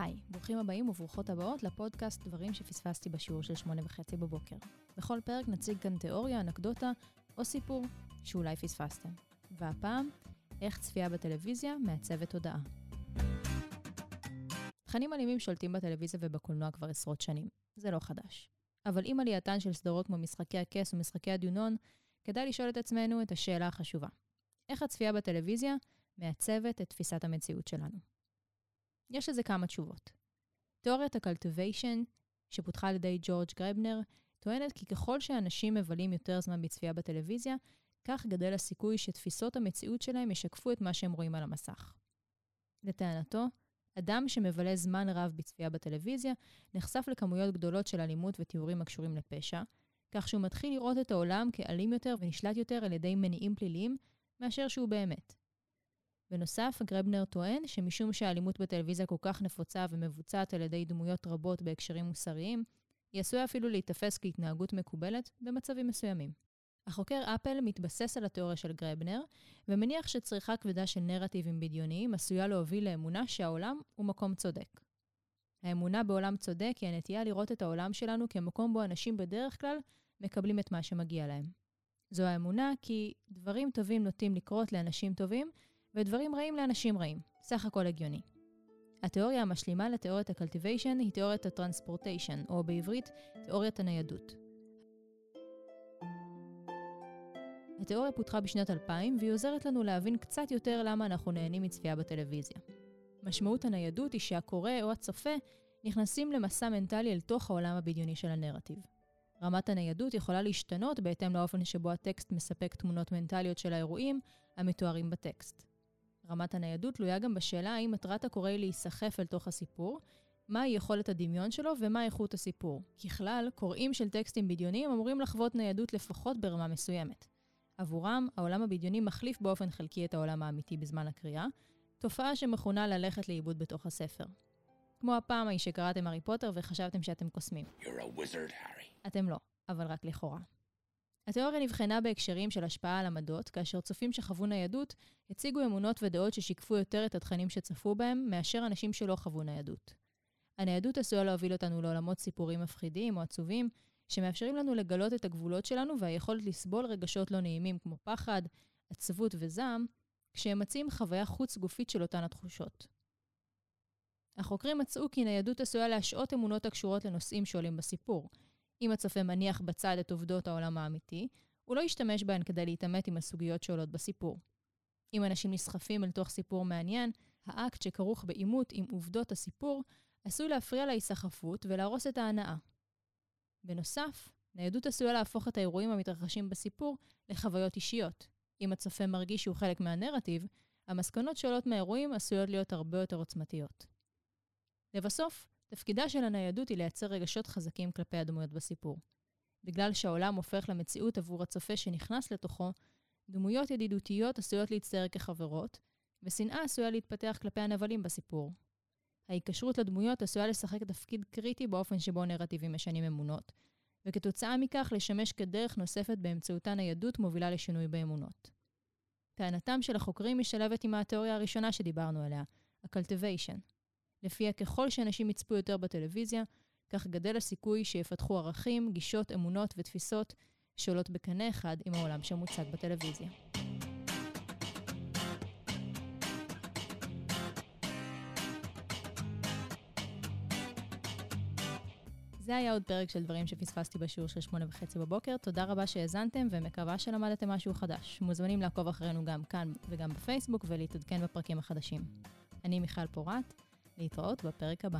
היי, ברוכים הבאים וברוכות הבאות לפודקאסט דברים שפספסתי בשיעור של שמונה וחצי בבוקר. בכל פרק נציג כאן תיאוריה, אנקדוטה או סיפור שאולי פספסתם. והפעם, איך צפייה בטלוויזיה מעצבת תודעה. תכנים אלימים שולטים בטלוויזיה ובקולנוע כבר עשרות שנים. זה לא חדש. אבל עם עלייתן של סדרות כמו משחקי הכס ומשחקי הדיונון, כדאי לשאול את עצמנו את השאלה החשובה. איך הצפייה בטלוויזיה מעצבת את תפיסת המציאות שלנו? יש לזה כמה תשובות. תיאוריית הקלטיביישן, שפותחה על ידי ג'ורג' גרבנר, טוענת כי ככל שאנשים מבלים יותר זמן בצפייה בטלוויזיה, כך גדל הסיכוי שתפיסות המציאות שלהם ישקפו את מה שהם רואים על המסך. לטענתו, אדם שמבלה זמן רב בצפייה בטלוויזיה, נחשף לכמויות גדולות של אלימות ותיאורים הקשורים לפשע, כך שהוא מתחיל לראות את העולם כאלים יותר ונשלט יותר על ידי מניעים פליליים, מאשר שהוא באמת. בנוסף, גרבנר טוען שמשום שהאלימות בטלוויזיה כל כך נפוצה ומבוצעת על ידי דמויות רבות בהקשרים מוסריים, היא עשויה אפילו להיתפס כהתנהגות מקובלת במצבים מסוימים. החוקר אפל מתבסס על התיאוריה של גרבנר, ומניח שצריכה כבדה של נרטיבים בדיוניים עשויה להוביל לאמונה שהעולם הוא מקום צודק. האמונה בעולם צודק היא הנטייה לראות את העולם שלנו כמקום בו אנשים בדרך כלל מקבלים את מה שמגיע להם. זו האמונה כי דברים טובים נוטים לקרות לאנשים טובים, ודברים רעים לאנשים רעים. סך הכל הגיוני. התיאוריה המשלימה לתיאוריית הקלטיביישן היא תיאוריית הטרנספורטיישן, או בעברית, תיאוריית הניידות. התיאוריה פותחה בשנת 2000, והיא עוזרת לנו להבין קצת יותר למה אנחנו נהנים מצפייה בטלוויזיה. משמעות הניידות היא שהקורא או הצופה נכנסים למסע מנטלי אל תוך העולם הבדיוני של הנרטיב. רמת הניידות יכולה להשתנות בהתאם לאופן שבו הטקסט מספק תמונות מנטליות של האירועים המתוארים בטקסט. רמת הניידות תלויה גם בשאלה האם מטרת הקורא היא להיסחף אל תוך הסיפור, מהי יכולת הדמיון שלו ומה איכות הסיפור. ככלל, קוראים של טקסטים בדיוניים אמורים לחוות ניידות לפחות ברמה מסוימת. עבורם, העולם הבדיוני מחליף באופן חלקי את העולם האמיתי בזמן הקריאה, תופעה שמכונה ללכת לאיבוד בתוך הספר. כמו הפעם ההיא שקראתם הארי פוטר וחשבתם שאתם קוסמים. wizard, אתם לא, אבל רק לכאורה. התיאוריה נבחנה בהקשרים של השפעה על עמדות, כאשר צופים שחוו ניידות הציגו אמונות ודעות ששיקפו יותר את התכנים שצפו בהם, מאשר אנשים שלא חוו ניידות. הניידות עשויה להוביל אותנו לעולמות סיפורים מפחידים או עצובים, שמאפשרים לנו לגלות את הגבולות שלנו והיכולת לסבול רגשות לא נעימים כמו פחד, עצבות וזעם, כשהם מציעים חוויה חוץ-גופית של אותן התחושות. החוקרים מצאו כי ניידות עשויה להשעות אמונות הקשורות לנושאים שעולים בסיפור, אם הצופה מניח בצד את עובדות העולם האמיתי, הוא לא ישתמש בהן כדי להתעמת עם הסוגיות שעולות בסיפור. אם אנשים נסחפים אל תוך סיפור מעניין, האקט שכרוך בעימות עם עובדות הסיפור עשוי להפריע להיסחפות ולהרוס את ההנאה. בנוסף, ניידות עשויה להפוך את האירועים המתרחשים בסיפור לחוויות אישיות. אם הצופה מרגיש שהוא חלק מהנרטיב, המסקנות שעולות מהאירועים עשויות להיות הרבה יותר עוצמתיות. לבסוף, תפקידה של הניידות היא לייצר רגשות חזקים כלפי הדמויות בסיפור. בגלל שהעולם הופך למציאות עבור הצופה שנכנס לתוכו, דמויות ידידותיות עשויות להצטייר כחברות, ושנאה עשויה להתפתח כלפי הנבלים בסיפור. ההיקשרות לדמויות עשויה לשחק תפקיד קריטי באופן שבו נרטיבים משנים אמונות, וכתוצאה מכך לשמש כדרך נוספת באמצעותה ניידות מובילה לשינוי באמונות. טענתם של החוקרים משלבת עם התיאוריה הראשונה שדיברנו עליה, ה-cultivation. לפיה ככל שאנשים יצפו יותר בטלוויזיה, כך גדל הסיכוי שיפתחו ערכים, גישות, אמונות ותפיסות שעולות בקנה אחד עם העולם שמוצג בטלוויזיה. זה היה עוד פרק של דברים שפספסתי בשיעור של שמונה וחצי בבוקר. תודה רבה שהאזנתם ומקווה שלמדתם משהו חדש. מוזמנים לעקוב אחרינו גם כאן וגם בפייסבוק ולהתעדכן בפרקים החדשים. אני מיכל פורת. להתראות בפרק הבא.